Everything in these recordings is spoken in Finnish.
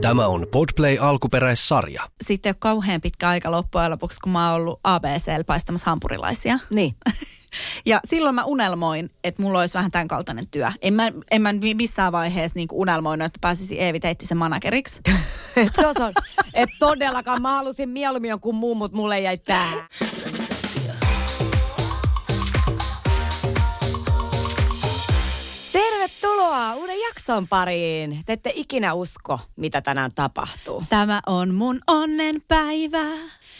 Tämä on Podplay alkuperäissarja. Sitten ei ole kauhean pitkä aika loppujen lopuksi, kun mä oon ollut ABCL paistamassa hampurilaisia. Niin. Ja silloin mä unelmoin, että mulla olisi vähän tämän kaltainen työ. En mä, en mä missään vaiheessa niin unelmoinut, että pääsisin Eevi Teittisen manageriksi. Et, on, et todellakaan. Mä halusin mieluummin jonkun muun, mutta mulle jäi tää. Tervetuloa uuden jakson pariin. Te ette ikinä usko, mitä tänään tapahtuu. Tämä on mun onnenpäivä.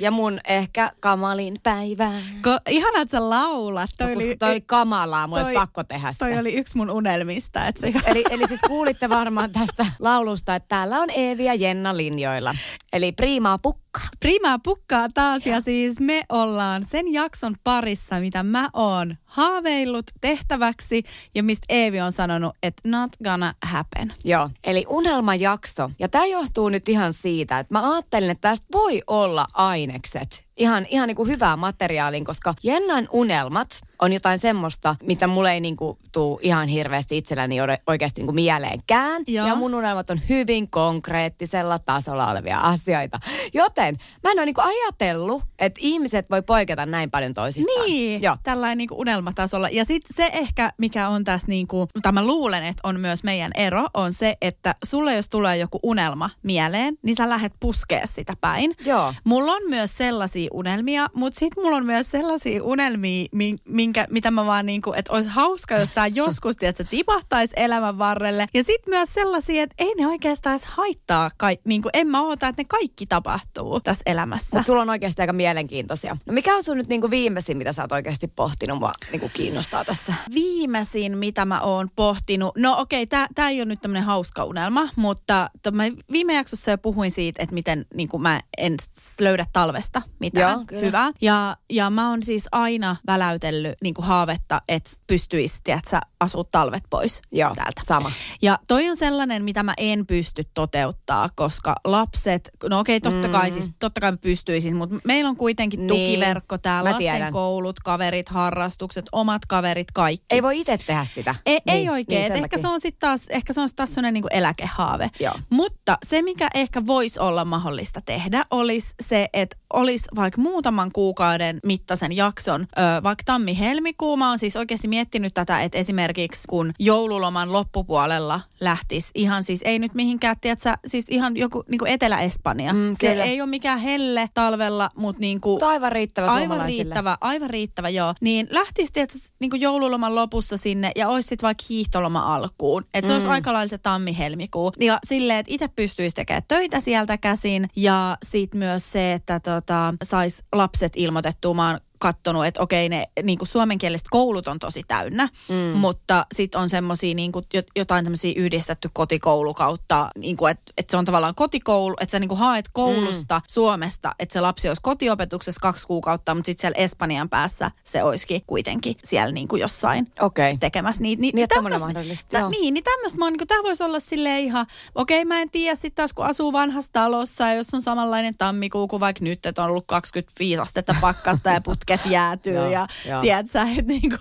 Ja mun ehkä kamalin päivä. Ko, ihana, että sä laulat. Toi, no, oli, toi oli kamalaa, mulla toi, pakko tehdä se. Toi oli yksi mun unelmista. Että se... eli, eli siis kuulitte varmaan tästä laulusta, että täällä on Eevi ja Jenna linjoilla. Eli priimaa pukkaa. Primaa pukkaa taas ja. ja siis me ollaan sen jakson parissa, mitä mä oon haaveillut tehtäväksi ja mistä Eevi on sanonut, että not gonna happen. Joo, eli unelmajakso. Ja tämä johtuu nyt ihan siitä, että mä ajattelin, että tästä voi olla Phoenixet. Ihan, ihan niin kuin hyvää materiaalin, koska Jennan unelmat on jotain semmoista, mitä mulle ei niin kuin tuu ihan hirveästi itselläni oikeasti niin kuin mieleenkään. Joo. Ja mun unelmat on hyvin konkreettisella tasolla olevia asioita. Joten mä en ole niin kuin ajatellut, että ihmiset voi poiketa näin paljon toisistaan. Niin, Joo. tällainen niin kuin unelmatasolla. Ja sitten se ehkä, mikä on tässä niin kuin, tai mä luulen, että on myös meidän ero, on se, että sulle jos tulee joku unelma mieleen, niin sä lähdet puskea sitä päin. Joo. Mulla on myös sellaisia unelmia, mutta sitten mulla on myös sellaisia unelmia, minkä, mitä mä vaan niinku, että olisi hauska, jos tämä joskus, että se tipahtaisi elämän varrelle. Ja sitten myös sellaisia, että ei ne oikeastaan edes haittaa, kai, niinku, en mä oota, että ne kaikki tapahtuu tässä elämässä. Mutta sulla on oikeasti aika mielenkiintoisia. No mikä on sun nyt niinku viimeisin, mitä sä oot oikeasti pohtinut, mua niinku kiinnostaa tässä? Viimeisin, mitä mä oon pohtinut, no okei, okay, tämä ei ole nyt tämmöinen hauska unelma, mutta mä viime jaksossa jo puhuin siitä, että miten niinku mä en löydä talvesta mitään. Joo, kyllä. hyvä. Ja, ja mä oon siis aina väläytellyt niin kuin haavetta, että pystyisi, tiedätkö, asua talvet pois Joo, täältä. sama. Ja toi on sellainen, mitä mä en pysty toteuttaa, koska lapset, no okei, okay, totta kai, mm. siis totta kai pystyisin, mutta meillä on kuitenkin niin. tukiverkko täällä, lasten tiedän. koulut, kaverit, harrastukset, omat kaverit, kaikki. Ei voi itse tehdä sitä. Ei, niin, ei oikein. Niin, ehkä, se on sit taas, ehkä se on taas sellainen niin kuin eläkehaave. Joo. Mutta se, mikä ehkä voisi olla mahdollista tehdä, olisi se, että olisi vaikka muutaman kuukauden mittaisen jakson, ö, vaikka tammi-helmikuu. Mä oon siis oikeasti miettinyt tätä, että esimerkiksi kun joululoman loppupuolella lähtisi ihan siis ei nyt mihinkään, tiedätkö, siis ihan joku niin Etelä-Espanja. Mm, Se kyllä. ei ole mikään helle talvella, mutta niin kuin, aivan riittävä Aivan riittävä, aivan riittävä, joo. Niin lähtisi, tiedätkö, niin kuin joululoman lopussa sinne ja olisi sitten vaikka hiihtoloma alkuun. Että se mm. olisi aika lailla se tammi-helmikuu. Ja silleen, että itse pystyisi tekemään töitä sieltä käsin ja sitten myös se, että tota, saisi lapset ilmoitettua. Mä oon katsonut, että okei, ne niin kuin suomenkieliset koulut on tosi täynnä, mm. mutta sitten on semmoisia niin kuin, jotain semmoisia yhdistetty kotikoulu kautta, niin kuin, että, että se on tavallaan kotikoulu, että sä niin kuin haet koulusta mm. Suomesta, että se lapsi olisi kotiopetuksessa kaksi kuukautta, mutta sitten siellä Espanjan päässä se olisikin kuitenkin siellä niin kuin jossain okay. tekemässä niitä. Ni, niin, tämmöistä, mahdollista, tä, Niin, niin tämmöistä mä oon, niin tämä voisi olla sille ihan, okei, mä en tiedä sitten taas kun asuu vanhassa talossa ja jos on samanlainen tammikuu kuin vaikka nyt, että on ollut 25 astetta pakkasta ja putke putket jäätyy joo, ja joo. tiedätkö, että niinku,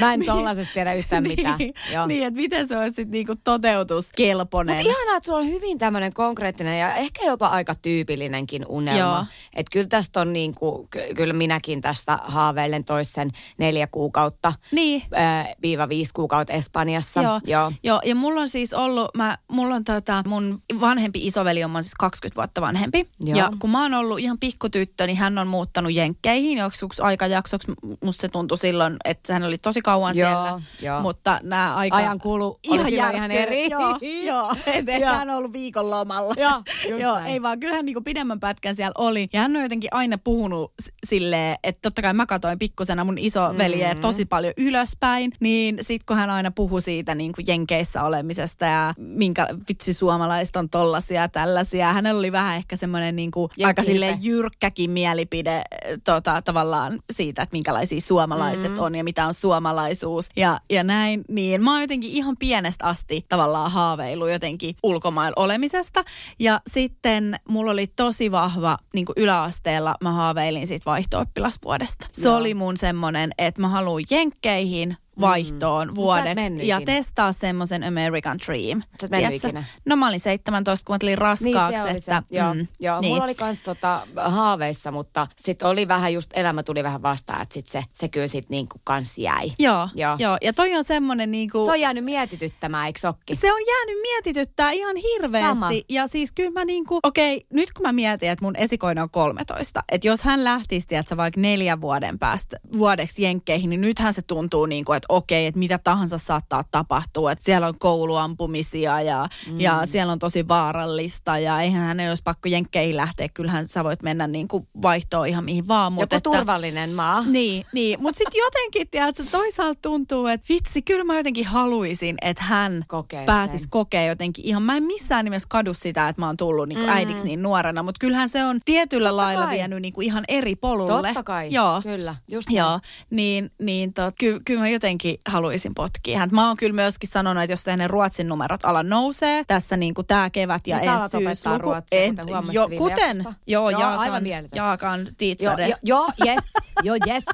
Mä en tollaisesta tiedä yhtään niin, mitään. Joo. Niin, että miten se olisi sitten niinku toteutuskelpoinen. Mutta ihanaa, että sulla on hyvin tämmöinen konkreettinen ja ehkä jopa aika tyypillinenkin unelma. Että kyllä tästä on niinku, kyllä minäkin tästä haaveilen toisen neljä kuukautta. Niin. Äh, viiva viisi kuukautta Espanjassa. Joo. Joo. Joo. ja mulla on siis ollut, mä, mulla on tota, mun vanhempi isoveli on siis 20 vuotta vanhempi. Joo. Ja kun mä oon ollut ihan pikkutyttö, niin hän on muuttanut Jenkkeihin joskus yksi aikajaksoksi. Musta se tuntui silloin, että hän oli tosi kauan Joo, siellä. joo. Mutta nämä aika... Ajan kulu oli ihan järkkynyt. eri. Joo, joo. Et hän on ollut viikon lomalla. Joo, joo ei vaan, kyllähän niinku pidemmän pätkän siellä oli. Ja hän on jotenkin aina puhunut silleen, että totta kai mä katoin pikkusena mun isoveljeä Mm. tosi paljon ylöspäin. Niin sit kun hän aina puhui siitä niinku jenkeissä olemisesta ja minkä vitsi suomalaiset on tollasia ja tällaisia. Hänellä oli vähän ehkä semmoinen niinku aika silleen jyrkkäkin mielipide tota, tavallaan siitä, että minkälaisia suomalaiset mm. on ja mitä on suomalaisuus ja, ja näin. Niin mä oon jotenkin ihan pienestä asti tavallaan haaveillut jotenkin ulkomailla olemisesta. Ja sitten mulla oli tosi vahva, niin yläasteella mä haaveilin siitä vaihto-oppilasvuodesta. Se Joo. oli mun semmonen, että mä haluan jenkkeihin vaihtoon sä et vuodeksi ja testaa semmoisen American Dream. Sä et mennyt ikinä. No mä olin 17, kun mä tulin Niin raskaaksi. se oli että, se. Joo, mm, joo. niin. mulla oli kans tota, haaveissa, mutta sit oli vähän just, elämä tuli vähän vastaan, että sit se, se kyllä sit niinku kans jäi. Joo, Joo. joo. Ja toi on semmoinen niinku... Se on jäänyt mietityttämään, eikö sokki? se on jäänyt mietityttää ihan hirveästi. Sama. Ja siis kyllä mä niinku, okei, okay, nyt kun mä mietin, että mun esikoinen on 13, että jos hän lähtisi, tiedätkö, vaikka neljän vuoden päästä vuodeksi jenkkeihin, niin nythän se tuntuu niinku, että okei, että mitä tahansa saattaa tapahtua. Että siellä on kouluampumisia ja, mm. ja siellä on tosi vaarallista ja eihän hänen olisi pakko jenkkeihin lähteä. Kyllähän sä voit mennä niinku vaihtoon ihan mihin vaan. Mut Joku että, turvallinen maa. niin, niin. mutta sitten jotenkin, tiedätkö, toisaalta tuntuu, että vitsi, kyllä mä jotenkin haluaisin, että hän Kokee pääsisi sen. kokea jotenkin ihan, mä en missään nimessä kadu sitä, että mä oon tullut niinku mm. äidiksi niin nuorena, mutta kyllähän se on tietyllä Totta lailla kai. vienyt niinku ihan eri polulle. Totta kai, Joo. kyllä, just Joo, niin, niin tot, ky, kyllä mä jotenkin haluaisin potkia häntä. Mä oon kyllä myöskin sanonut, että jos ne ruotsin numerot ala nousee tässä niin kuin tää kevät ja Niin ensi syysluku. ruotsia, En- kuten jo, kuten, joo, Joo, jaakan, aivan mieletön. jaakan Joo, tiitsare. jo, joo, yes, joo, yes.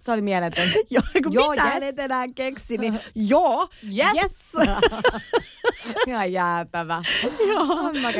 Se oli mieletön. Joo, kun Joo, mitään yes. et enää keksi, niin joo, Yes. yes. Ihan jäätävä. Joo,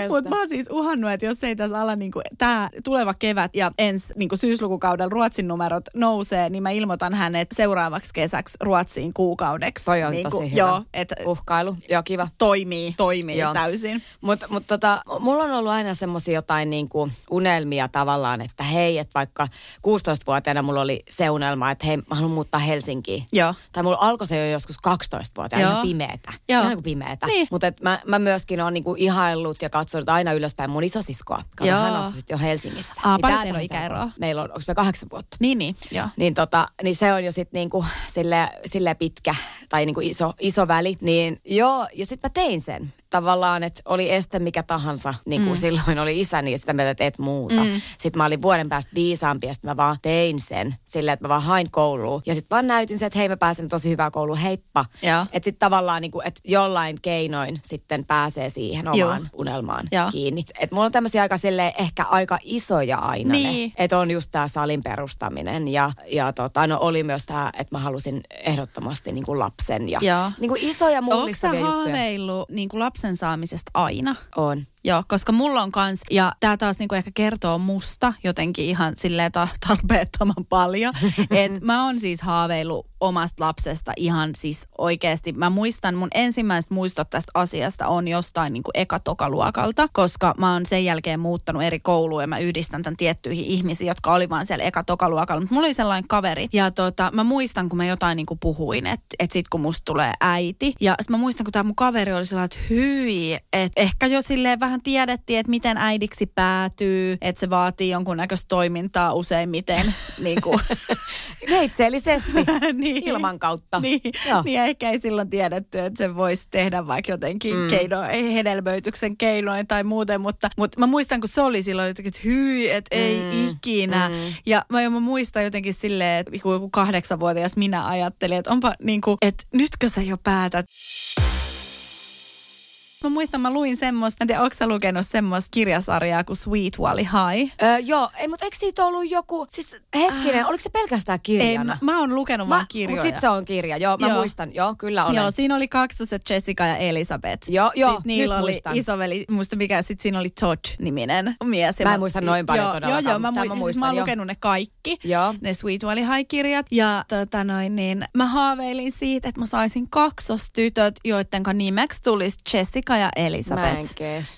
mutta mä oon siis uhannut, että jos ei tässä ala niinku, tämä tuleva kevät ja ensi niinku syyslukukaudella Ruotsin numerot nousee, niin mä ilmoitan hänet seuraavaksi kesäksi Ruotsiin kuukaudeksi. Toi on niinku, tosi hyvä. Joo, että Uhkailu, joo kiva. toimii, toimii Joo. täysin. Mutta mut tota, mulla on ollut aina semmoisia jotain niinku unelmia tavallaan, että hei, että vaikka 16-vuotiaana mulla oli se unelma, että hei, mä haluan muuttaa Helsinkiin. Joo. Tai mulla alkoi se jo joskus 12-vuotiaana, Joo. ihan pimeetä. Joo. Ihan niin kuin pimeetä. Niin. Mutta mä, mä myöskin oon niinku ihaillut ja katsonut aina ylöspäin mun isosiskoa. Kato, Joo. hän asui sit jo Helsingissä. Aa, paljon tää teillä on ikäeroa? Meillä on, onko me kahdeksan vuotta? Niin, niin, joo. Niin, tota, niin se on jo sitten niinku sille, sille pitkä tai niinku iso, iso väli. Niin joo, ja sitten mä tein sen. Tavallaan, että oli este mikä tahansa, niin kuin mm. silloin oli isäni, ja sitä mieltä, että et muuta. Mm. Sitten mä olin vuoden päästä viisaampi, ja sitten mä vaan tein sen silleen, että mä vaan hain kouluun. Ja sitten vaan näytin sen, että hei mä pääsen tosi hyvään kouluun, heippa. Joo. Että sitten tavallaan, niinku, että jollain keinoin sitten pääsee siihen Joo. omaan unelmaan Joo. kiinni. Että mulla on tämmöisiä aika silleen, ehkä aika isoja aina Niin. Että on just tämä salin perustaminen ja, ja tota, no oli myös tämä, että mä halusin ehdottomasti niin kuin lapsen ja Joo. niin kuin isoja Onko mullistavia juttuja. haaveillut niin kuin lapsen saamisesta aina? On. Joo, koska mulla on kans, ja tämä taas niinku ehkä kertoo musta jotenkin ihan silleen ta- tarpeettoman paljon. että mä oon siis haaveillut omasta lapsesta ihan siis oikeasti. Mä muistan, mun ensimmäiset muistot tästä asiasta on jostain niinku eka-tokaluokalta, koska mä oon sen jälkeen muuttanut eri kouluun ja mä yhdistän tämän tiettyihin ihmisiin, jotka oli vaan siellä eka-tokaluokalla. Mutta mulla oli sellainen kaveri, ja tota, mä muistan, kun mä jotain niinku puhuin, että et sit kun musta tulee äiti, ja mä muistan, kun tämä mun kaveri oli sellainen, että hyi, että ehkä jo silleen vähän tiedettiin, että miten äidiksi päätyy, että se vaatii jonkunnäköistä toimintaa useimmiten. niin kuin, Neitsellisesti. niin, Ilman kautta. Niin, Joo. niin ehkä ei silloin tiedetty, että se voisi tehdä vaikka jotenkin mm. keino, hedelmöityksen keinoin tai muuten, mutta, mutta mä muistan, kun se oli silloin jotenkin, että hyi, että ei Mm, ikinä. mm. Ja mä, mä muistan jotenkin silleen, että kun joku kahdeksanvuotias minä ajattelin, että onpa niin kuin, että nytkö sä jo päätät. Mä muistan, mä luin semmoista, en tiedä, onko sä lukenut semmoista kirjasarjaa kuin Sweet Wally High? Öö, joo, ei, mutta eikö siitä ollut joku, siis hetkinen, äh. oliko se pelkästään Ei, kirjana? mä, mä oon lukenut vaan kirjoja. Mutta sit se on kirja, joo, mä Joo. muistan, joo, kyllä olen. Joo, siinä oli kaksoset Jessica ja Elisabeth. Joo, joo, Sitten niillä nyt oli muistan. isoveli, muista mikä, sitten siinä oli Todd-niminen mies. Mä en muista noin paljon joo, todellakaan, Joo, joo, mä, mutta mui- mä siis muistan, mä oon lukenut ne kaikki, Joo. ne Sweet Valley High-kirjat. Ja tota noin, niin mä haaveilin siitä, että mä saisin kaksostytöt, joiden nimeksi tulisi Jessica ja Elisabeth.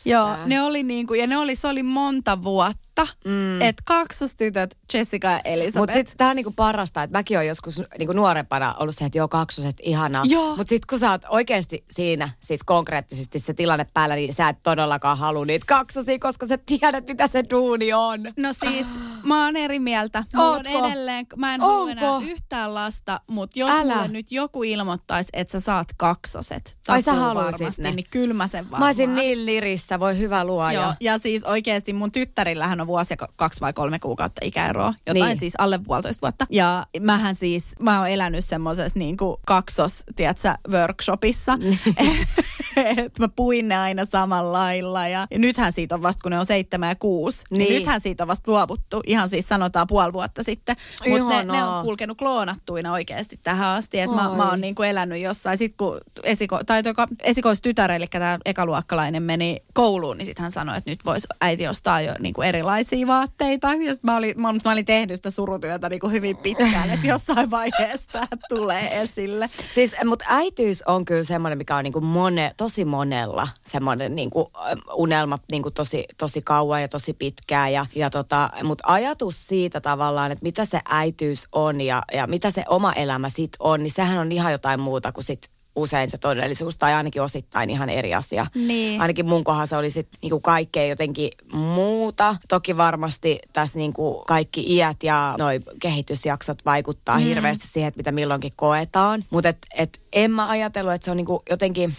Joo, ne oli niinku, ja ne oli, se oli monta vuotta. Vuotta. Mm. Että kaksostytöt Jessica ja Elisabeth. Mutta sitten tämä on niinku parasta, että mäkin olen joskus niinku nuorempana ollut se, että joo, kaksoset ihanaa. Mutta sitten kun sä oot oikeasti siinä, siis konkreettisesti se tilanne päällä, niin sä et todellakaan halua niitä kaksosia, koska sä tiedät, mitä se duuni on. No siis, mä oon eri mieltä. Mä oon edelleen, mä en halua enää yhtään lasta, mutta jos Älä. mulle nyt joku ilmoittaisi, että sä saat kaksoset, Ai sä varmasti, ne. niin kyllä mä sen varmaan. Mä olisin niin lirissä, voi hyvä luoja. Joo, ja siis oikeasti mun tyttärillähän on vuosi ja kaksi vai kolme kuukautta ikäeroa, jotain niin. siis alle puolitoista vuotta. Ja mähän siis, mä oon elänyt semmoisessa niin kuin kaksos, tiedätkö, workshopissa. Niin. että mä puin ne aina samalla lailla. Ja, ja nythän siitä on vasta, kun ne on seitsemän ja kuusi. Niin. niin nythän siitä on vasta luovuttu. Ihan siis sanotaan puoli vuotta sitten. Mutta ne, ne, on kulkenut kloonattuina oikeasti tähän asti. Että mä, mä oon niin kuin elänyt jossain. Sitten kun esiko, tai joka esikoistytär, eli tämä ekaluokkalainen meni kouluun, niin sitten hän sanoi, että nyt voisi äiti ostaa jo niin kuin erilaisia vaatteita. Ja mä olin, mä, mä olin tehnyt sitä surutyötä niin kuin hyvin pitkään, että jossain vaiheessa tämä tulee esille. Siis, mutta äityys on kyllä semmoinen, mikä on niin kuin mone, tosi monella semmoinen niin kuin unelma niin kuin tosi, tosi kauan ja tosi pitkään. Ja, ja tota, mutta ajatus siitä tavallaan, että mitä se äityys on ja, ja mitä se oma elämä sit on, niin sehän on ihan jotain muuta kuin sit usein se todellisuus, tai ainakin osittain ihan eri asia. Niin. Ainakin mun kohdassa oli sitten niinku kaikkea jotenkin muuta. Toki varmasti tässä niinku kaikki iät ja noi kehitysjaksot vaikuttaa mm. hirveästi siihen, että mitä milloinkin koetaan. Mutta et, et en mä ajatellut, että se on niinku jotenkin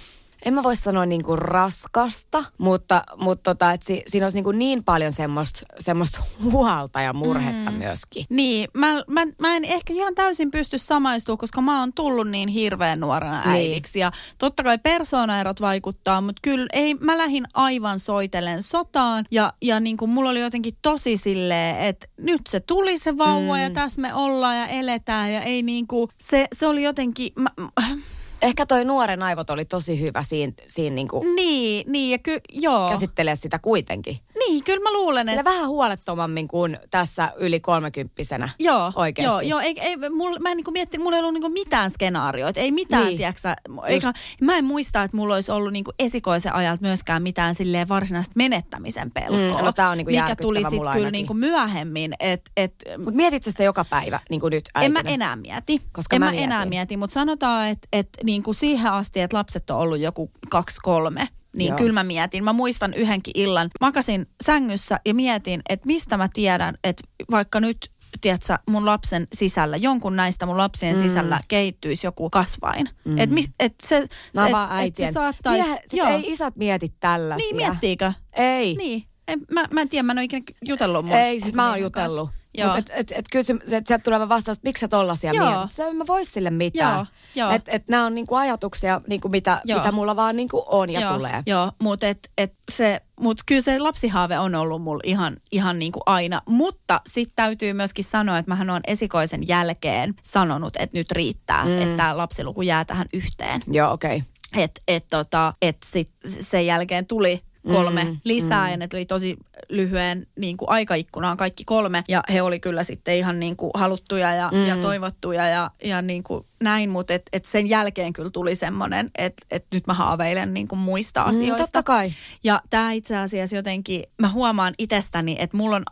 en mä voi sanoa niin kuin raskasta, mutta, mutta tota, että si, siinä olisi niin, kuin niin paljon semmoista, semmoista huolta ja murhetta mm. myöskin. Niin, mä, mä, mä en ehkä ihan täysin pysty samaistumaan, koska mä oon tullut niin hirveän nuorena niin. äidiksi. Ja totta kai persoonaerot vaikuttaa, mutta kyllä ei, mä lähdin aivan soitellen sotaan. Ja, ja niin kuin mulla oli jotenkin tosi silleen, että nyt se tuli se vauva mm. ja tässä me ollaan ja eletään. Ja ei niin kuin, se, se oli jotenkin... Mä, Ehkä toi nuoren aivot oli tosi hyvä siinä, siinä niinku niin, niin ja ky, joo. käsittelee sitä kuitenkin. Niin, kyllä mä luulen, että... vähän huolettomammin kuin tässä yli kolmekymppisenä joo, oikeasti. Joo, joo ei, ei, mul, mä en niinku mietti, mulla ei ollut niinku mitään skenaarioita, ei mitään, niin. tiiäksä, eikä, mä en muista, että mulla olisi ollut niinku esikoisen ajalta myöskään mitään silleen varsinaista menettämisen pelkoa. Mm, no tää on niinku mikä tuli sitten kyllä niinku myöhemmin. Et, et, Mut mietit sitä joka päivä niinku nyt äitinä? En mä enää mieti. Koska en mä, mä enää mieti, mutta sanotaan, että et, niinku siihen asti, että lapset on ollut joku kaksi, kolme, niin Joo. kyllä mä mietin. Mä muistan yhdenkin illan, makasin sängyssä ja mietin, että mistä mä tiedän, että vaikka nyt tiedätkö, mun lapsen sisällä, jonkun näistä mun lapsien mm. sisällä kehittyisi joku kasvain. Mm. Et, et se, se, et, et se saattaisi... Mie, siis joo. ei isät mieti tällaisia. Niin, miettiikö? Ei. Niin. En, mä, mä en tiedä, mä en ole ikinä jutellut mun Ei, siis mä oon jutellut. Mutta et, et, et kyllä se, et sieltä tulee vastaus, että miksi sä tollasia mietit. Sä mä vois sille mitään. Että et nämä on niinku ajatuksia, niinku mitä, mitä mulla vaan niinku on ja Joo. tulee. Joo, mutta et, et se, mut kyllä se lapsihaave on ollut mulla ihan, ihan niinku aina. Mutta sitten täytyy myöskin sanoa, että mähän on esikoisen jälkeen sanonut, että nyt riittää, mm. että tämä lapsiluku jää tähän yhteen. Joo, okei. Okay. Että et tota, et sit sen jälkeen tuli kolme mm, lisää mm. ja ne tuli tosi lyhyen niin kuin aikaikkunaan kaikki kolme. Ja he oli kyllä sitten ihan niin kuin haluttuja ja, mm. ja toivottuja ja, ja niin kuin näin, mutta et, et sen jälkeen kyllä tuli semmoinen, että et nyt mä haaveilen niin kuin muista mm, asioista. Mm, totta kai. Ja tämä itse asiassa jotenkin, mä huomaan itsestäni, että mulla on,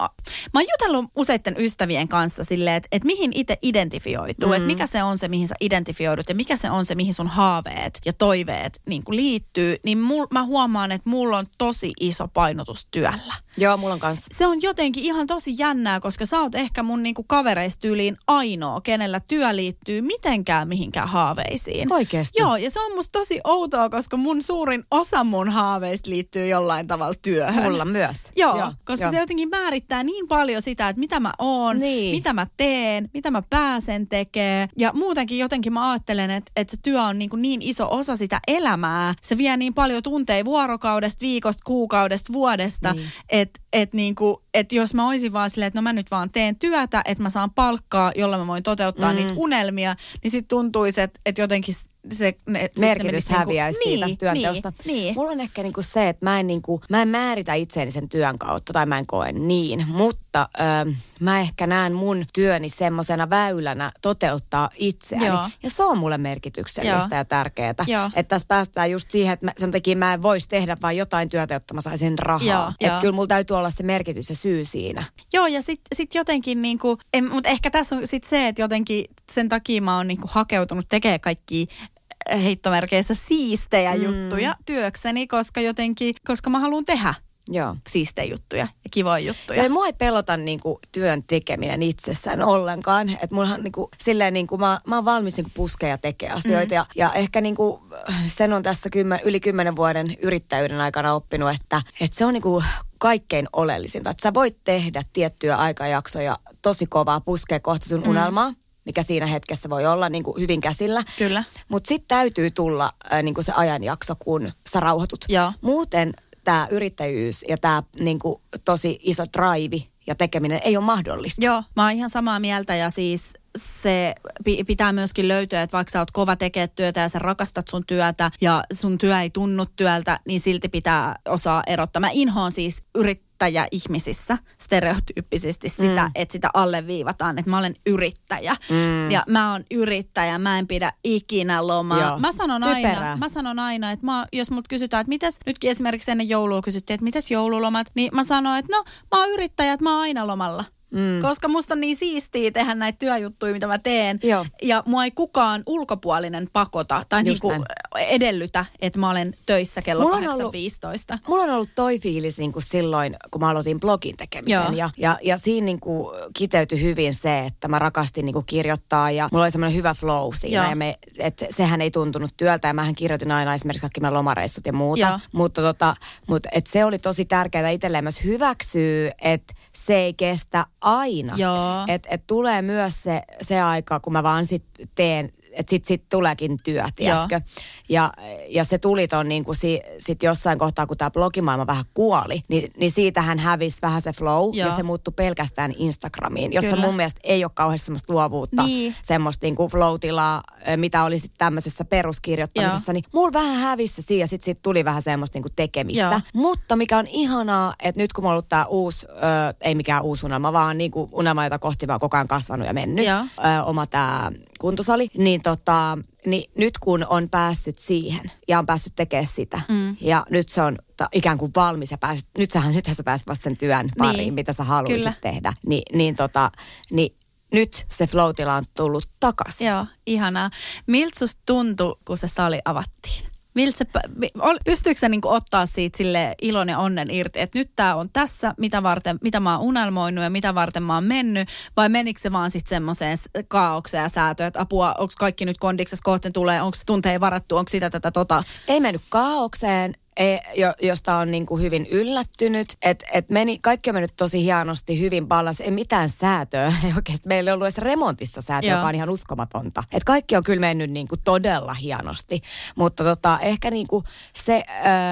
mä oon jutellut useiden ystävien kanssa silleen, että et mihin itse identifioituu, mm. että mikä se on se, mihin sä identifioidut ja mikä se on se, mihin sun haaveet ja toiveet niin kuin liittyy, niin mul, mä huomaan, että mulla on tosi iso painotus työllä. Joo, mulla on kanssa. Se on jotenkin ihan tosi jännää, koska sä oot ehkä mun niinku kavereistyyliin ainoa, kenellä työ liittyy mitenkään mihinkään haaveisiin. Oikeesti? Joo, ja se on musta tosi outoa, koska mun suurin osa mun haaveista liittyy jollain tavalla työhön. Mulla myös. Joo, Joo koska jo. se jotenkin määrittää niin paljon sitä, että mitä mä oon, niin. mitä mä teen, mitä mä pääsen tekemään. Ja muutenkin jotenkin mä ajattelen, että, että se työ on niin, kuin niin iso osa sitä elämää. Se vie niin paljon tunteja vuorokaudesta, viikosta, kuukaudesta, vuodesta, niin. että et niinku, et jos mä olisin vaan silleen, että no mä nyt vaan teen työtä, että mä saan palkkaa, jolla mä voin toteuttaa mm. niitä unelmia, niin sitten tuntuisi, että et jotenkin se ne, merkitys menisi niinku- häviäisi siitä niin, työnteosta. Niin, niin. Mulla on ehkä niinku se, että mä en, niinku, mä en määritä itseäni sen työn kautta tai mä en koe niin, mutta ö, mä ehkä näen mun työni semmoisena väylänä toteuttaa itseäni. Joo. Ja se on mulle merkityksellistä Joo. ja tärkeää. Että tässä päästään just siihen, että mä, sen takia mä en voisi tehdä vain jotain työtä, jotta mä saisin rahaa. Että kyllä mulla täytyy olla se merkitys ja syy siinä. Joo, ja sitten sit jotenkin, niinku, mutta ehkä tässä on sit se, että jotenkin sen takia mä oon niinku hakeutunut tekemään kaikki heittomerkeissä siistejä mm. juttuja työkseni, koska jotenkin, koska mä haluan tehdä Joo. siistejä juttuja ja kivoja juttuja. Ja mua ei pelota niinku, työn tekeminen itsessään ollenkaan. Että mullahan niinku, silleen niinku, mä, mä oon valmis niinku, puskea ja tekee asioita. Mm. Ja, ja ehkä niinku, sen on tässä kymmen, yli kymmenen vuoden yrittäjyyden aikana oppinut, että, että se on niinku, kaikkein oleellisinta. Että sä voit tehdä tiettyjä aikajaksoja tosi kovaa puskea kohti sun mm. unelmaa mikä siinä hetkessä voi olla niin kuin hyvin käsillä. Kyllä. Mutta sitten täytyy tulla äh, niin kuin se ajanjakso, kun sä rauhoitut. Joo. Muuten tämä yrittäjyys ja tämä niin kuin, tosi iso drive ja tekeminen ei ole mahdollista. Joo, mä oon ihan samaa mieltä ja siis se pi- pitää myöskin löytyä, että vaikka sä oot kova tekee työtä ja sä rakastat sun työtä ja sun työ ei tunnu työltä, niin silti pitää osaa erottaa. Mä inhoon siis yrittäjä ihmisissä stereotyyppisesti sitä, mm. että sitä alleviivataan, että mä olen yrittäjä mm. ja mä oon yrittäjä, mä en pidä ikinä lomaa. Joo. Mä sanon aina, mä sanon aina, että mä, jos mut kysytään, että mitäs, nytkin esimerkiksi ennen joulua kysyttiin, että mitäs joululomat, niin mä sanoin, että no mä oon yrittäjä, että mä oon aina lomalla. Mm. Koska musta on niin siistiä tehdä näitä työjuttuja, mitä mä teen. Joo. Ja mua ei kukaan ulkopuolinen pakota tai Just niinku edellytä, että mä olen töissä kello Mulla on ollut- 8.15. Mulla on ollut toi fiilis niin kuin silloin, kun mä aloitin blogin tekemisen. Joo. Ja, ja, ja siinä niin kuin kiteytyi hyvin se, että mä rakastin niin kuin kirjoittaa ja mulla oli semmoinen hyvä flow siinä. Joo. Ja me, et sehän ei tuntunut työltä ja mähän kirjoitin aina esimerkiksi kaikki meidän lomareissut ja muuta. Joo. Mutta tota, mutta et se oli tosi tärkeää itselleen myös hyväksyä, että se ei kestä aina. Että et tulee myös se, se aika, kun mä vaan sit teen, että sit, sit tuleekin työ, tiedätkö? Ja, ja se tuli ton niin kuin si, sit jossain kohtaa, kun tämä blogimaailma vähän kuoli, niin, niin siitähän hävisi vähän se flow Joo. ja se muuttui pelkästään Instagramiin, jossa Kyllä. mun mielestä ei ole kauheasti semmoista luovuutta, Niin. semmoista niin kuin flow-tilaa, mitä oli sitten tämmöisessä peruskirjoittamisessa, Joo. niin mulla vähän hävisi se siinä ja sitten sit tuli vähän semmoista niin kuin tekemistä. Joo. Mutta mikä on ihanaa, että nyt kun mulla on ollut tämä uusi, ö, ei mikään uusi unelma, vaan niin kuin unelma, jota kohti mä oon koko ajan kasvanut ja mennyt, Joo. ö, oma tämä kuntosali, niin, tota, niin nyt kun on päässyt siihen ja on päässyt tekemään sitä mm. ja nyt se on ta, ikään kuin valmis ja pääsit, nyt sähän, nythän sä pääsit vasta sen työn pariin, Niin. mitä sä haluaisit Kyllä. tehdä, Ni, niin, tota, niin nyt se flow on tullut takaisin. Joo, ihanaa. Miltä susta tuntui, kun se sali avattiin? Miltä se, pystyykö se niinku ottaa siitä sille ilon ja onnen irti, että nyt tämä on tässä, mitä, varten, mitä mä oon unelmoinut ja mitä varten mä oon mennyt, vai menikö se vaan sitten semmoiseen kaaukseen ja säätöön, että apua, onko kaikki nyt kondiksessa kohten tulee, onko tunteja varattu, onko sitä tätä tota. Ei mennyt kaaukseen, e, jo, josta on niin kuin hyvin yllättynyt. Et, et meni, kaikki on mennyt tosi hienosti, hyvin balans, ei mitään säätöä. Ei oikeasti meillä ei ollut edes remontissa säätöä, Joo. joka on ihan uskomatonta. Et kaikki on kyllä mennyt niin kuin todella hienosti. Mutta tota, ehkä niin kuin se,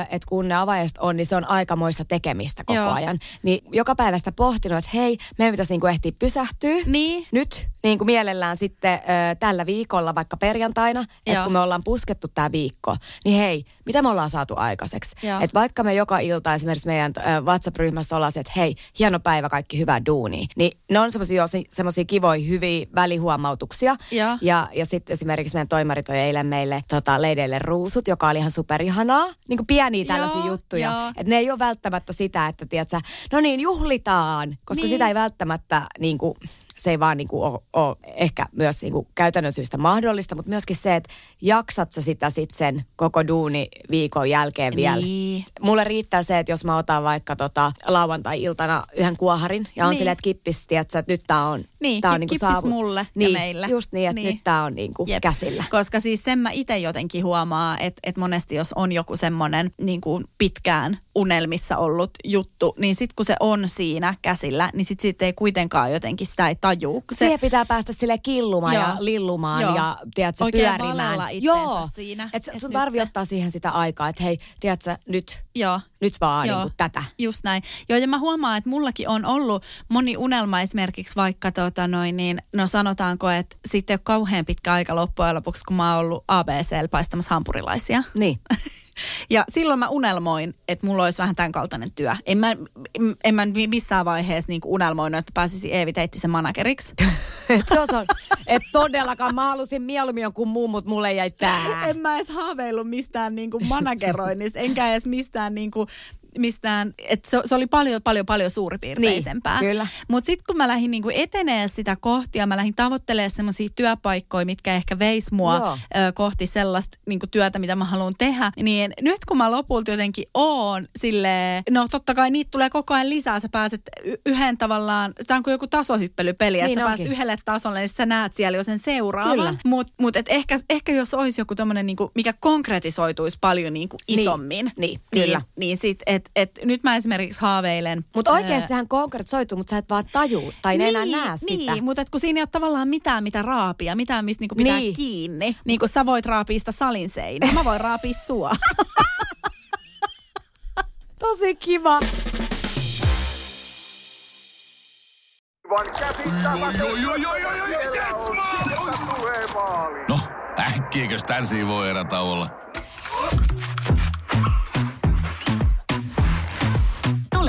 että kun ne avajaiset on, niin se on aikamoista tekemistä koko Joo. ajan. Niin joka päivä sitä pohtinut, että hei, meidän pitäisi niin kuin ehtiä pysähtyä. Niin. Nyt niin kuin mielellään sitten ö, tällä viikolla, vaikka perjantaina, että kun me ollaan puskettu tämä viikko, niin hei, mitä me ollaan saatu aikaiseksi? Joo. Et vaikka me joka ilta esimerkiksi meidän WhatsApp-ryhmässä ollaan se, että hei, hieno päivä, kaikki hyvää duunia, niin ne on semmoisia kivoja, hyviä välihuomautuksia. Joo. Ja, ja sitten esimerkiksi meidän toimari toi eilen meille tota, leideille ruusut, joka oli ihan superihanaa. Niin kuin pieniä tällaisia Joo, juttuja. Että ne ei ole välttämättä sitä, että tiedätkö, no niin, juhlitaan, koska Niin. sitä ei välttämättä niin kuin, se ei vaan niinku ole, ole ehkä myös niinku käytännön syistä mahdollista, mutta myöskin se, että jaksat sä sitä sitten sen koko duuni viikon jälkeen vielä. Niin. Mulle riittää se, että jos mä otan vaikka tota lauantai-iltana yhden kuoharin ja on Niin. silleen, että kippis, tiedätkö, että nyt tää on, Niin, tää on niinku kippis saavu- mulle ja niin, meille. Just niin, että Niin. nyt tää on niinku Jep. käsillä. Koska siis sen mä itse jotenkin huomaa, että, että monesti jos on joku semmoinen niin kuin pitkään unelmissa ollut juttu, niin sitten kun se on siinä käsillä, niin sitten sit ei kuitenkaan jotenkin sitä ei tajuu. kun Se, Siihen pitää päästä sille killumaan Joo. ja lillumaan Joo. ja tiedätkö, Oikein pyörimään. Joo, siinä, Et et sun nyt- tarvii ottaa siihen sitä aikaa, että hei, tiedätkö, nyt, joo. nyt vaan Joo. niin kuin tätä. Just näin. Joo, ja mä huomaan, että mullakin on ollut moni unelma esimerkiksi vaikka tota noin, niin, no sanotaanko, että sitten ei ole kauhean pitkä aika loppujen lopuksi, kun mä oon ollut ABCL paistamassa hampurilaisia. Niin. Ja silloin mä unelmoin, että mulla olisi vähän tämän kaltainen työ. En mä, en mä missään vaiheessa niin unelmoinut, että pääsisin Eevi Teittisen manageriksi. Et, et todellakaan. Mä halusin mieluummin jonkun muun, mutta mulle jäi tää. en mä edes haaveillut mistään niin kuin manageroinnista, enkä edes mistään niin kuin mistään, että se, se oli paljon, paljon, paljon suuripiirteisempää. Niin, kyllä. Mutta sitten kun mä lähdin niinku etenee sitä kohti ja mä lähdin tavoittelemaan semmoisia työpaikkoja, mitkä ehkä veis mua Joo. ö, kohti sellaista niinku työtä, mitä mä haluan tehdä, niin nyt kun mä lopulta jotenkin oon sille, no totta kai niitä tulee koko ajan lisää, sä pääset yhden tavallaan, tämä on kuin joku tasohyppelypeli, Niin että sä onkin. pääset yhdelle tasolle, niin sä näet siellä jo sen seuraavan. Mutta mut et ehkä, ehkä jos olisi joku tommonen, niinku, mikä konkretisoituisi paljon niinku isommin, niin, kyllä. niin, niin sit, et, et, nyt mä esimerkiksi haaveilen. Mutta oikeasti sehän konkretisoituu, mutta sä et vaan taju tai ne enää näe sitä. Niin, mutta et kun siinä ei ole tavallaan mitään, mitä raapia, mitään, mistä niinku pitää Niin. kiinni. Niin kuin sä voit raapia sitä salin seinää, mä voin raapia sua. Tosi kiva. No, äkkiäkös tän voi erätä olla?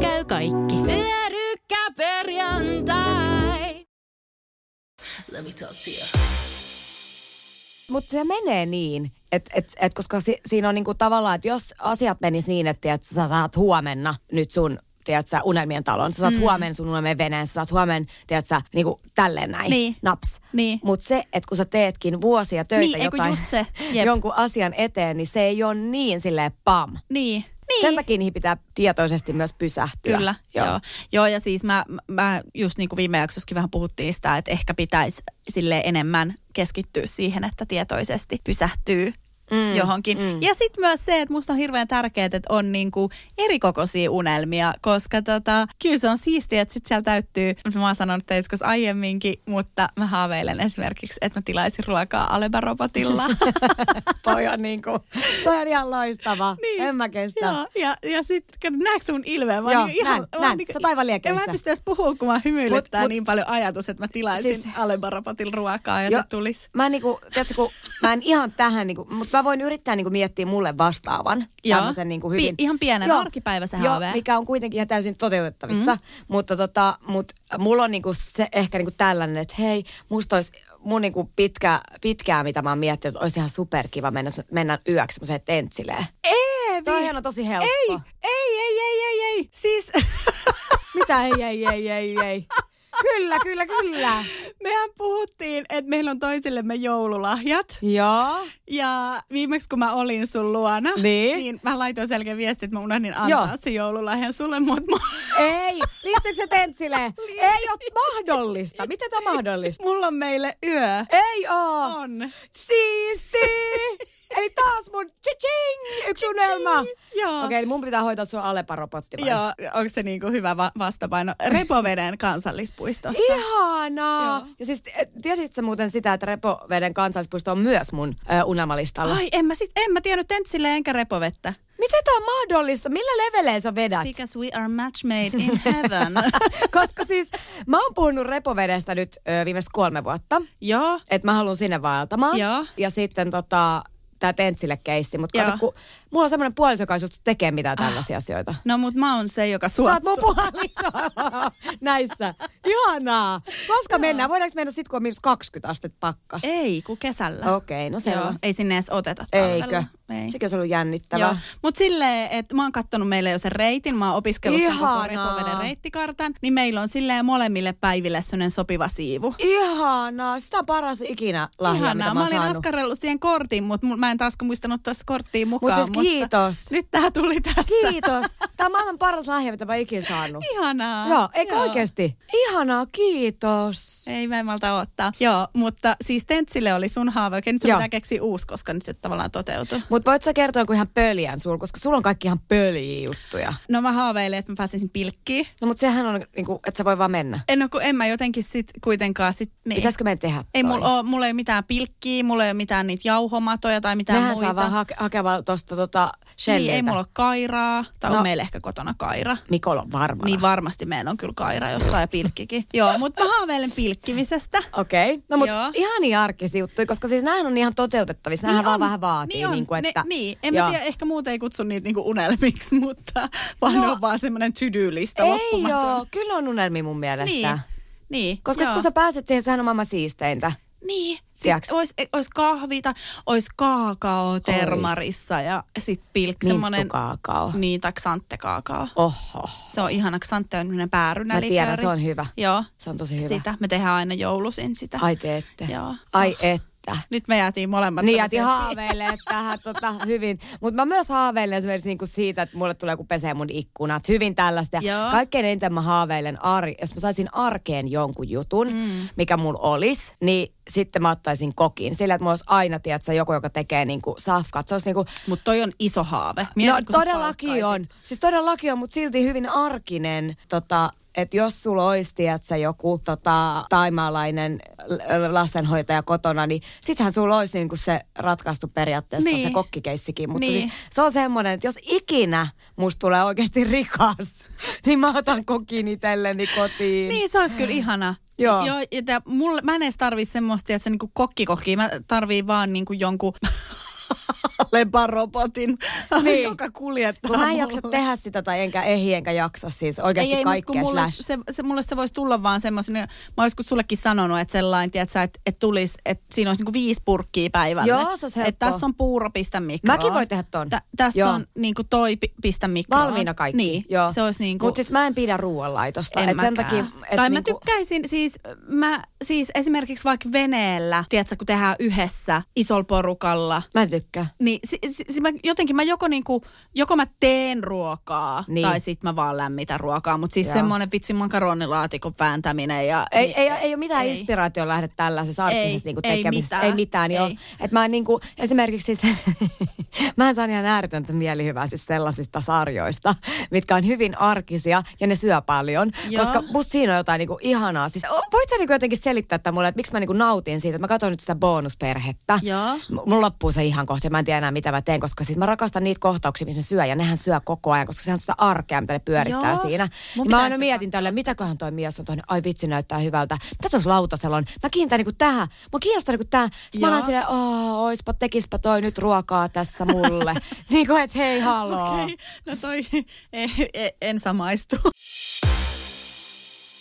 Käy kaikki. Pyörykkäperjantai. Mutta se menee niin, että et, et, koska si, siinä on niinku tavallaan, että jos asiat menis niin, että et, sä saat huomenna nyt sun tiedät sä, unelmien talon. Sä saat mm. huomenna sun unelmien veneen, sä saat huomenna, tiedät sä, niinku tälleen näin. Niin. Naps. Niin. Mutta se, että kun sä teetkin vuosia töitä Niin, jotain, just se. Jep. jonkun asian eteen, niin se ei ole niin silleen pam. Niin. Niin. Sen takia niihin pitää tietoisesti myös pysähtyä. Kyllä, joo. joo. Joo, ja siis mä, mä just niin kuin viime jaksossakin vähän puhuttiin sitä, että ehkä pitäisi sille enemmän keskittyä siihen, että tietoisesti pysähtyy mm, johonkin. Mm. Ja sitten myös se, että musta on hirveän tärkeää, että on niinku erikokoisia unelmia, koska tota, kyllä se on siistiä, että sit siellä täyttyy, mä oon sanonut teille joskus aiemminkin, mutta mä haaveilen esimerkiksi, että mä tilaisin ruokaa Aleba-robotilla. toi on niinku, toi on ihan loistava. Niin. En mä kestä. Joo, ja, ja sitten näetkö sun ilmeen? Mä Joo, oon ihan, näen, näen. niinku- Sä oot aivan liekeissä. En mä pysty edes puhua, kun mä hymyilyttää Mut- mut- niin paljon ajatus, että mä tilaisin Siis- Aleba-robotilla ruokaa ja Jo, se tulisi. Mä en niinku, tiedätkö, kun mä en ihan tähän niinku, mutta mä voin yrittää niinku miettiä mulle vastaavan. Joo. Tämmöisen niinku hyvin. Pi- ihan pienen arkipäiväisen Joo, haaveen. mikä on kuitenkin ihan täysin toteutettavissa. Mm. Mutta tota, mut mulla on niinku se ehkä niinku tällainen, että hei, musta olisi mun niinku pitkä, pitkää, mitä mä oon miettinyt, että olisi ihan superkiva mennä, mennä yöksi semmoiseen tentsileen. Eevi! Toi on tosi helppo. Ei, ei, ei, ei, ei, ei. Siis Mitä ei, ei, ei, ei, ei. Kyllä, kyllä, kyllä. mehän puhuttiin, että meillä on toisillemme joululahjat. Joo. Ja viimeksi kun mä olin sun luona, Niin. niin mä laitoin selkeä viesti, että mä unohdin antaa Joo. sen joululahjan sulle, mutta Ei, liittyykö se tentsileen? Ei ole mahdollista. Miten tämä on mahdollista? mulla on meille yö. Ei oo. On. Siisti! Eli taas mun chiching, yksi unelma. Joo. Okei, eli mun pitää hoitaa sun Alepa-robotti vai? Joo, onko se niinku hyvä va- vastapaino? Repoveden kansallispuistossa. Ihanaa! Joo. Ja siis eh, tiesit sä muuten sitä, että Repoveden kansallispuisto on myös mun ö, unelmalistalla? Ai, en mä, sit, en mä tiennyt tentsille enkä repovettä. Miten tää on mahdollista? Millä leveleen sä vedät? Because we are match made in heaven. Koska siis mä oon puhunut Repovedestä nyt ö, viimeiset kolme vuotta. Joo. Että mä haluan sinne vaeltamaan. Joo. Ja sitten tota, tää tentsille keissi. Mutta kato, kun mulla on semmoinen puoliso, joka ei suostu tekee mitään tällaisia asioita. No mut mä oon se, joka Sä oot suostuu. mun puoliso näissä. Ihanaa. Koska mennään? Voidaanko mennä sitten, kun on miinus 20 astetta pakkas? Ei, kun kesällä. Okei, no selvä. Joo, ei sinne edes oteta Eikö? Ei. Sekin olisi ollut jännittävää. Mutta silleen, että mä oon kattonut meille jo sen reitin, mä oon opiskellut sen koko Ihanaa. repoveden reittikartan, niin meillä on silleen molemmille päiville sellainen sopiva siivu. Ihanaa. Sitä on paras ikinä lahja, mitä Ihanaa. mä, Mä oon olin saanut. askarellut siihen kortin, mutta mä en taas muistanut tässä korttiin Mut mukaan. siis kiitos. Nyt tää tuli tästä. Kiitos. Tämä on maailman paras lahja, mitä mä oon ikinä saanut. Ihanaa. Joo, eikö oikeesti? Ihanaa, kiitos. Ei mä en malta ottaa. Joo, mutta siis Tentsille oli sun haave. Okei, nyt sun Joo. pitää keksiä uusi, koska nyt se tavallaan toteutui. Mutta voit sä kertoa joku ihan pöljän sul, koska sulla on kaikki ihan pöljiä juttuja. No mä haaveilen, että mä pääsisin pilkkiin. No mutta sehän on niinku, että sä voi vaan mennä. En, no, kun en mä jotenkin sit kuitenkaan sit, niin. Pitäisikö meidän tehdä Ei toi? mulla, oo, mulla ei ole mitään pilkkiä, mulla ei ole mitään niitä jauhomatoja tai mitään Nehän muita. saa vaan hake- hakea tosta tota niin, ei mulla ole kairaa, tai No. on meillä ehkä kotona kaira. Mikolla on varmana. Niin varmasti meillä on kyllä kaira jossain ja pilkkikin. Joo, mutta mä haaveilen pilkkimisestä. Okei. Okay. No mutta ihan niin arkisia juttuja, koska siis nämähän on ihan toteutettavissa. Nämähän Niin vaan on. vähän vaatii. Niin, on. Niin, kuin, että, ne, niin. en Joo. mä tiedä, ehkä muuten ei kutsu niitä niinku unelmiksi, mutta vaan No. ne on vaan semmoinen to-do-lista Ei loppumaton. joo, kyllä on unelmi mun mielestä. Niin, niin. Koska joo. kun sä pääset siihen, sehän on maailman siisteintä. Niin, siis olisi olis kahvi tai olisi kaakao termarissa ja sit pilk, semmoinen... Minttukaakao. Niin, tai xantekaakao. Oho. Se on ihana, xante on päärynälikööri. Mä tiedän, se on hyvä. Joo. Se on tosi hyvä. Sitä, me tehdään aina joulusin sitä. Ai teette. Joo. Ai että. Nyt me jäätiin molemmat. Niin jätin tämmöiseen- haaveilee tähän tota, hyvin. Mutta mä myös haaveilen esimerkiksi niinku siitä, että mulle tulee joku pesee mun ikkunat. Hyvin tällaista. Joo. kaikkein eniten mä haaveilen, ar- jos mä saisin arkeen jonkun jutun, mm. mikä mulla olisi, niin sitten mä ottaisin kokin. Sillä, että mulla olisi aina, tiedätkö, joku, joka tekee niinku safkat. Se olisi niinku, Mutta toi on iso haave. Mieti, no todellakin on. Siis todellakin on, mutta silti hyvin arkinen. Tota, että jos sulla olisi, tiedätkö, joku tota, taimaalainen lastenhoitaja kotona, niin sittenhän sulla olisi niinku se ratkaistu periaatteessa Niin. se kokkikeissikin. Mutta Niin. siis se on semmoinen, että jos ikinä musta tulee oikeasti rikas, niin mä otan kokin itselleni kotiin. Niin, se olisi kyllä ihana. Joo. Joo ja mulle, mä en edes tarvii semmoista, että se niinku kokkikokki. Mä tarvii vaan niinku jonkun leparobotin, Niin. joka kuljettaa Kun mä en jaksa tehdä sitä tai enkä ehdi enkä jaksa siis oikeasti ei, ei, kaikkea mulle slash. se, se, mulle se voisi tulla vaan semmoisen, mä olisiko sullekin sanonut, että sellainen, tiedätkö, että, että tulisi, että siinä olisi niinku viisi purkkia päivällä. Joo, se olisi Että tässä on puuro, pistä mikroon. Mäkin voin tehdä ton. Tä, tässä Joo. on niinku toi, pi- pistä mikroon. Valmiina kaikki. Niin, Joo. se olisi niinku... Mutta siis mä en pidä ruoanlaitosta. En Et sen takia, et tai mä niinku, tykkäisin siis, mä siis esimerkiksi vaikka veneellä, tiedätkö, kun tehdään yhdessä isolla porukalla, Mä en tykkää. Niin si, si, si, mä, jotenkin mä joko, niinku, joko mä teen ruokaa Niin. tai sit mä vaan lämmitän ruokaa. Mutta siis Joo. semmoinen vitsi makaronilaatikon vääntäminen ja... Ei, niin, ei, ei ole mitään ei. inspiraation lähde tällaisessa arkisessa Ei, niinku ei tekemisessä. mitään. Ei mitään. Ei. Et mä en niinku, esimerkiksi siis, mä saan ihan ääretöntä mielihyvää siis sellaisista sarjoista, mitkä on hyvin arkisia ja ne syö paljon. Joo. Koska musta siinä on jotain niinku ihanaa. Siis, voit sä niinku jotenkin selittää että mulle, että miksi mä niinku nautin siitä, että mä katson nyt sitä bonusperhettä. Joo. M- Mulla loppuu se ihan kohta mä en tiedä enää mitä mä teen, koska siis mä rakastan niitä kohtauksia, missä ne syö ja nehän syö koko ajan, koska se on sitä arkea, mitä ne pyörittää Joo. siinä. Mun mä aina mietin tälle, mitäköhän toi mies on toinen, ai vitsi näyttää hyvältä. Mitä se olisi lautasella on? Mä kiinnitän niinku tähän. Mä kiinnostaa niinku tää. Sitten mä oon silleen, oh, oispa, tekispä toi nyt ruokaa tässä mulle. niin kuin, että hei, haloo. Okei, no toi ei, ei, en samaistu.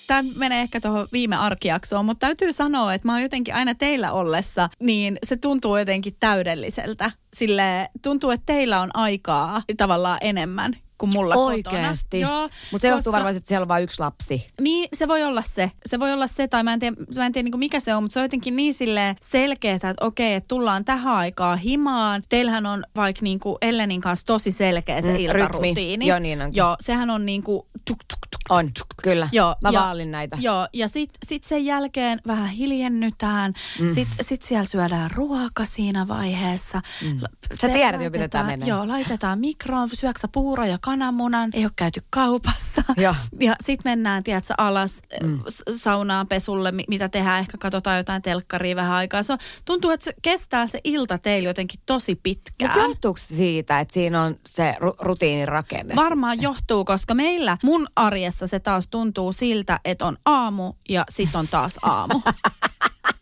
Tämä menee ehkä tuohon viime arkijaksoon, mutta täytyy sanoa, että mä oon jotenkin aina teillä ollessa, niin se tuntuu jotenkin täydelliseltä. Sille tuntuu, että teillä on aikaa tavallaan enemmän kuin mulla Oikeesti. kotona. Joo, Mutta se johtuu koska- varmaan, että siellä on vain yksi lapsi. Niin, se voi olla se. Se voi olla se, tai mä en tiedä, mä en tiedä niin mikä se on, mutta se on jotenkin niin silleen selkeää, että okei, että tullaan tähän aikaan himaan. Teillähän on vaikka niin kuin Ellenin kanssa tosi selkeä se Mm, iltarutiini. rytmi. Joo, niin onkin. Joo, sehän on niin kuin tuk, tuk, On, kyllä. Joo, Mä ja- vaalin näitä. Joo, ja sitten sit sen jälkeen vähän hiljennytään. Mm. Sitten sit siellä syödään ruoka siinä vaiheessa. Mm. Sä tiedät jo, miten tää menee. Joo, laitetaan mikroon, syöksä puuro ja kananmunan. Ei ole käyty kaupassa. Joo. Ja sitten mennään, tiedätkö, alas mm. saunaan pesulle, mi- mitä tehdään. Ehkä katsotaan jotain telkkaria vähän aikaa. Se on, tuntuu, että se kestää se ilta teillä jotenkin tosi pitkään. Mutta johtuuko siitä, että siinä on se ru- rutiinin rakenne? Varmaan johtuu, koska meillä mun arjessa se taas tuntuu siltä, että on aamu ja sit on taas aamu.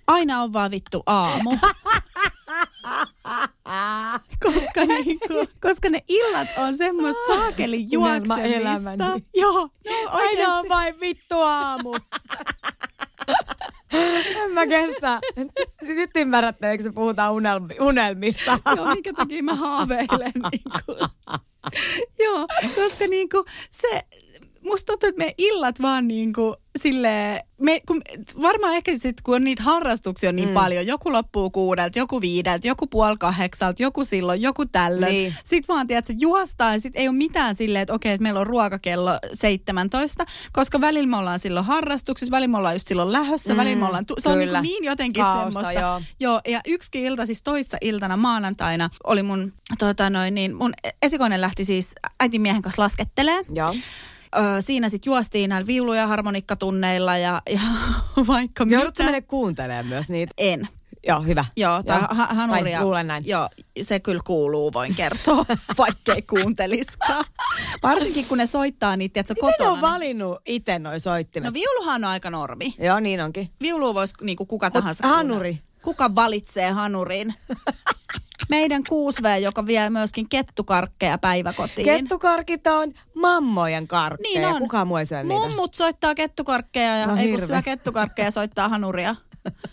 Aina on vaan vittu aamu. koska, niinku, koska ne illat on semmoista saakeli juoksemista. Joo, no Aina on vain vittu aamu. en mä kestä. Nyt ymmärrätte, eikö se puhutaan unelmi, unelmista. Joo, minkä takia mä haaveilen. niin kuin. Joo, koska niin kuin se, musta tuntuu, että me illat vaan niin kuin silleen, me, kun, varmaan ehkä sit, kun on niitä harrastuksia on niin mm. paljon, joku loppuu kuudelta, joku viideltä, joku puoli kahdeksalta, joku silloin, joku tällöin. Niin. Sitten vaan, tiedät, että juostaan ja sitten ei ole mitään silleen, että okei, että meillä on ruokakello 17, koska välillä me ollaan silloin harrastuksessa, välillä me ollaan just silloin lähössä, mm, välillä me ollaan, tu- se on niin, niin jotenkin Kaaosta, semmoista. joo. Joo, ja yksi ilta, siis toissa iltana maanantaina oli mun, tota noin, niin mun esikoinen lähti siis äitin miehen kanssa laskettelee. Joo. Öö, siinä sitten juostiin näillä viulu- ja harmonikkatunneilla ja, ja vaikka Joudutko mitä. mennä kuuntelemaan myös niitä? En. Joo, hyvä. Joo, tai ha- hanuria. Tai luulen näin. Joo, se kyllä kuuluu, voin kertoa, vaikkei kuunteliskaan. Varsinkin kun ne soittaa niitä, että Miten ne kotona. on valinnut itse noi soittimet? No viuluhan on aika normi. Joo, niin onkin. Viulu voisi niinku kuka tahansa. hanuri? kuunnella. Kuka valitsee hanurin? Meidän 6V, joka vie myöskin kettukarkkeja päiväkotiin. Kettukarkit on mammojen karkkeja. Niin on. Kukaan muu ei syö niitä. Mummut soittaa kettukarkkeja ja No ei kun syö kettukarkkeja soittaa hanuria.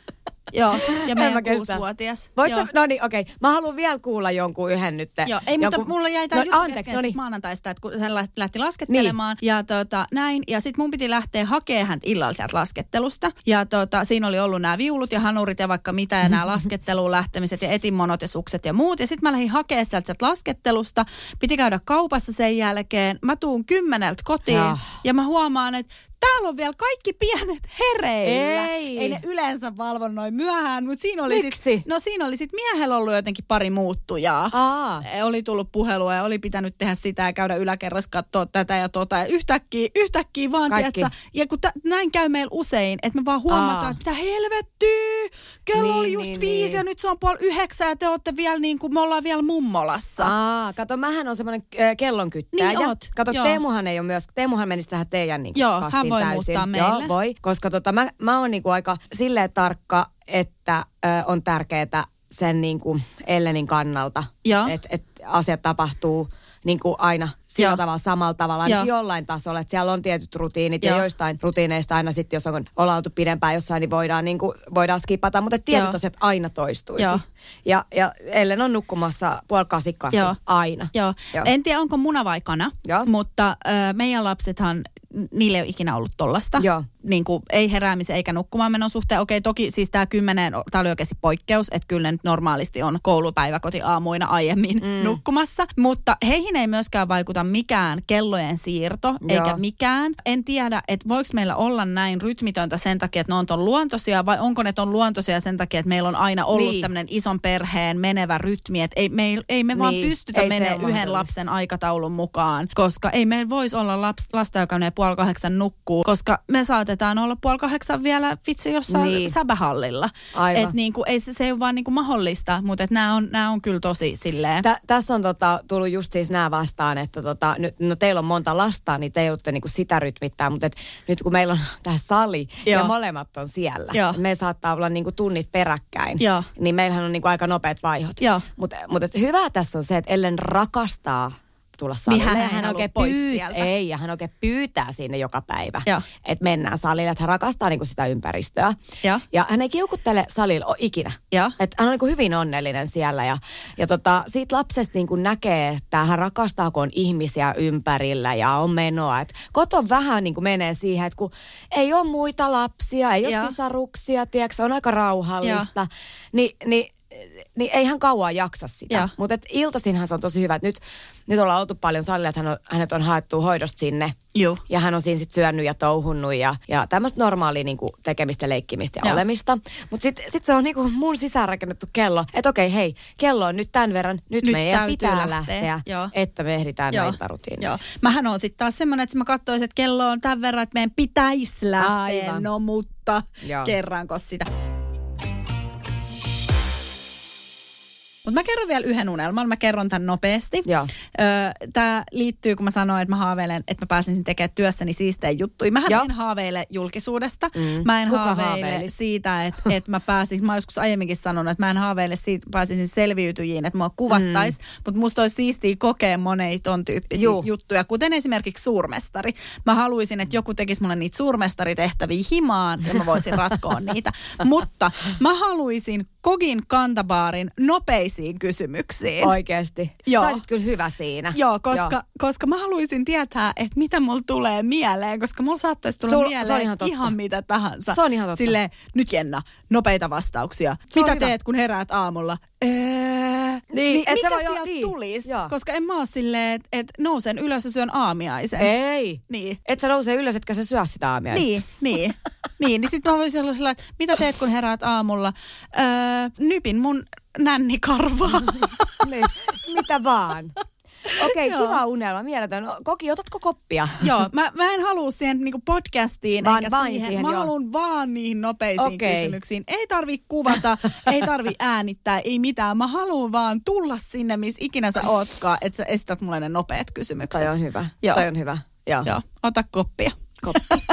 Joo, ja meidän kuusivuotias. Voit sä, no niin, okei. Mä haluan vielä kuulla jonkun yhden nyt. Joo, ei, mutta jonkun- mulla jäi tämä no, juttu anteeksi, no niin. maanantaista, että kun hän lä- lähti laskettelemaan niin. ja tota, näin. Ja sitten mun piti lähteä hakemaan häntä illalla sieltä laskettelusta. Ja tota, siinä oli ollut nämä viulut ja hanurit ja vaikka mitä ja nämä lasketteluun lähtemiset ja etinmonot ja sukset ja muut. Ja sitten mä lähdin hakemaan sieltä, sieltä laskettelusta. Piti käydä kaupassa sen jälkeen. Mä tuun kymmeneltä kotiin Jah. ja mä huomaan, että täällä on vielä kaikki pienet hereillä. Ei. Ei ne yleensä valvo noin myöhään, mutta siinä oli Miksi? sit, no siinä oli sit miehellä ollut jotenkin pari muuttujaa. Aa. Oli tullut puhelua ja oli pitänyt tehdä sitä ja käydä yläkerrassa katsoa tätä ja tota. Ja yhtäkkiä, yhtäkkiä vaan, Kaikki. tiedätkö, ja kun tä, näin käy meillä usein, että me vaan huomataan, Aa. että mitä helvettiä, kello Niin, oli just niin, viisi niin. ja nyt se on puoli yhdeksän ja te olette vielä niin kuin, me ollaan vielä mummolassa. Aa, kato, mähän on semmoinen äh, kellonkyttäjä. Niin oot, Kato, joo. Teemuhan ei ole myös, Teemuhan menisi tähän teidän niin Joo, kastiin hän voi täysin. muuttaa Joo, meille. voi, koska tota, mä, mä oon niinku aika silleen tarkka, että ö, on tärkeää sen niinku Ellenin kannalta, että et asiat tapahtuu niinku aina sillä Joo. tavalla samalla tavalla Joo. jollain tasolla, että siellä on tietyt rutiinit ja Joo. joistain rutiineista aina sitten, jos on ollaan oltu pidempään jossain, niin voidaan, niinku, voidaan skipata, mutta tietyt Joo. asiat aina toistuisi. Joo. Ja, ja Ellen on nukkumassa puoli kasikasi Joo. aina. Joo. Joo. En tiedä, onko muna vai kana, Joo. mutta äh, meidän lapsethan, niille ei ole ikinä ollut tollasta. Joo. Niin kuin, ei heräämisen eikä nukkumaan menon suhteen. Okei, toki siis tämä kymmenen, tämä oli oikeasti poikkeus, että kyllä ne nyt normaalisti on koulupäiväkoti aamuina aiemmin mm. nukkumassa. Mutta heihin ei myöskään vaikuta mikään kellojen siirto, Joo. eikä mikään. En tiedä, että voiko meillä olla näin rytmitöntä sen takia, että ne on ton luontoisia, vai onko ne ton luontoisia sen takia, että meillä on aina ollut Niin. tämmöinen ison perheen menevä rytmi, että ei, me ei, me vaan Niin, pystytä ole yhden lapsen aikataulun mukaan, koska ei meillä voisi olla laps, lasta, joka menee puoli kahdeksan nukkuu, koska me saatetaan olla puoli kahdeksan vielä vitsi jossain Niin. niin. säbähallilla. Aivan. Et niinku, ei se, se ei ole vaan niinku mahdollista, mutta nämä on, nää on kyllä tosi silleen. Tä, tässä on tota, tullut just siis nämä vastaan, että tota, nyt, no teillä on monta lasta, niin te joudutte niinku sitä rytmittää, mutta et, nyt kun meillä on tämä sali Joo. ja molemmat on siellä, Joo. me saattaa olla niinku tunnit peräkkäin, Joo. niin meillähän on niinku aika nopeat vaihot. Mutta mut et hyvä tässä on se, että Ellen rakastaa tulla salille. hän ja ei hän halua oikein pois pyyt- sieltä. Ei, ja hän oikein pyytää sinne joka päivä, että mennään salille, että hän rakastaa niinku sitä ympäristöä. Joo. Ja hän ei kiukuttele salilla ikinä. Että hän on niin hyvin onnellinen siellä ja, ja tota, siitä lapsesta niin kuin näkee, että hän rakastaa, kun on ihmisiä ympärillä ja on menoa. Et koton vähän niin kuin menee siihen, että kun ei ole muita lapsia, ei ole Joo. sisaruksia, tiedätkö, on aika rauhallista, niin, niin niin ei hän kauan jaksa sitä. Mutta iltaisinhan se on tosi hyvä. Et nyt, nyt ollaan oltu paljon salilla, että hän on, hänet on haettu hoidosta sinne. Juu. Ja hän on siinä sitten syönyt ja touhunnut ja, ja tämmöistä normaalia niinku tekemistä, leikkimistä ja Joo. olemista. Mutta sitten sit se on niinku mun sisäänrakennettu kello. Että okei, hei, kello on nyt tämän verran. Nyt, Nyt meidän pitää lähteä. lähteä, Joo. että me ehditään Joo. iltarutiinit. Joo. Mähän on sitten taas semmoinen, että mä katsoisin, että kello on tämän verran, että meidän pitäisi lähteä. Aivan. No mutta Joo. kerranko sitä. Mutta mä kerron vielä yhden unelman, mä kerron tämän nopeasti. Tämä liittyy, kun mä sanoin, että mä haaveilen, että mä pääsisin tekemään työssäni siistejä juttuja. Mähän Joo. en haaveile julkisuudesta. Mm. Mä en Kuka haaveile haaveilisi? siitä, että, että mä pääsisin, mä joskus aiemminkin sanonut, että mä en haaveile siitä, pääsisin selviytyjiin, että mua kuvattais, mm. mutta musta olisi siistiä kokea monia ton tyyppisiä Juu. juttuja, kuten esimerkiksi suurmestari. Mä haluaisin, että joku tekisi mulle niitä suurmestaritehtäviä himaan ja mä voisin ratkoa niitä. Mutta mä haluaisin Kogin kantabaarin nopeisiin kysymyksiin. Oikeesti. Joo. Saisit kyllä hyvä siinä. Joo, koska, koska mä haluaisin tietää, että mitä mulla tulee mieleen, koska mulla saattaisi tulla Sul- se on mieleen ihan totta. ihan mitä tahansa. Se on ihan totta. Silleen, nyt Jenna, nopeita vastauksia. Se mitä hyvä. teet, kun heräät aamulla? Ee, niin, et se mitä voi- joo, sieltä niin. tulisi? Joo. Koska en mä oo silleen, että et nousen ylös ja syön aamiaisen. Ei. Niin. Et sä nouse ylös, etkä sä syö sitä aamiaista. Niin, niin. niin, niin sitten mä voisin olla sellainen, että mitä teet, kun heräät aamulla? Öö, nypin mun nännikarvaa. niin. Mitä vaan. Okei, Joo. kiva unelma, mieletön. Koki, otatko koppia? Joo, mä, mä en halua siihen niinku podcastiin Vaan eikä vain siihen. siihen, mä haluan vaan niihin nopeisiin Okei. kysymyksiin. Ei tarvi kuvata, ei tarvi äänittää, ei mitään. Mä haluan vaan tulla sinne, missä ikinä sä ootkaan, että sä esität mulle ne nopeat kysymykset. Toi on hyvä. Joo. Toi on hyvä. Joo. Joo, ota koppia. Koppi.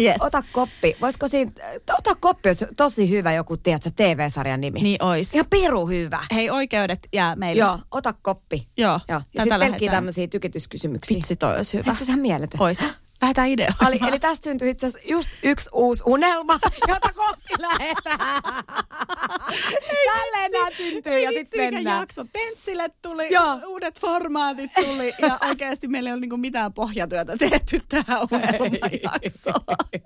Yes. Ota koppi. Voisiko siinä, ota koppi, olisi tosi hyvä joku, tiedätkö, TV-sarjan nimi. Niin ois. Ihan piru hyvä. Hei, oikeudet jää meille. Joo, ota koppi. Joo, Joo. Ja sitten pelkkiä tämmöisiä tykityskysymyksiä. Vitsi, toi olisi hyvä. Eikö se ihan mieletön? Ois. Lähdetään ideoille. Eli, eli tästä syntyi itse asiassa just yksi uusi unelma, jota kohti lähdetään. Tälleen nämä syntyy ja sitten mennään. jakso. Tentsille tuli, Joo. uudet formaatit tuli ja oikeasti meillä ei ole niinku mitään pohjatyötä tehty tähän unelmajaksoon.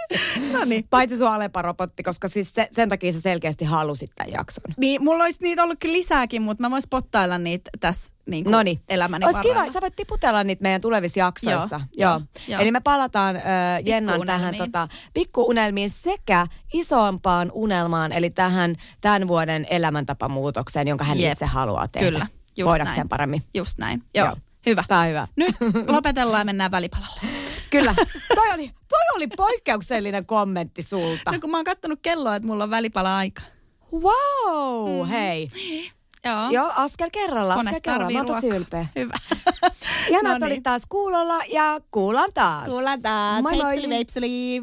no niin. Paitsi sua Alepa-robotti, koska siis se, sen takia sä selkeästi halusit tämän jakson. Niin, mulla olisi niitä ollut kyllä lisääkin, mutta mä vois spottailla niitä tässä niin No niin. elämäni Olisi kiva, sä voit tiputella niitä meidän tulevissa jaksoissa. Joo, Joo. joo. Eli me palataan äh, Jennan tähän tota, pikkuunelmiin sekä isompaan unelmaan, eli tähän tämän vuoden elämäntapamuutokseen, jonka hän Jep. itse haluaa tehdä. Kyllä, just Voidakseen näin. paremmin. Just näin. Joo, Joo. hyvä. Tää on hyvä. Nyt lopetellaan ja mennään välipalalle. Kyllä. toi, oli, toi oli poikkeuksellinen kommentti sulta. No kun mä oon kattonut kelloa, että mulla on välipala aika. Wow, hei. Joo. Joo, askel kerralla, Kone askel kerralla. Mä oon tosi ylpeä. Hyvä. Ihanaa, No niin. olit taas kuulolla ja kuullaan taas. Kuullaan taas. Moi moi. Heipsuli veipsuli.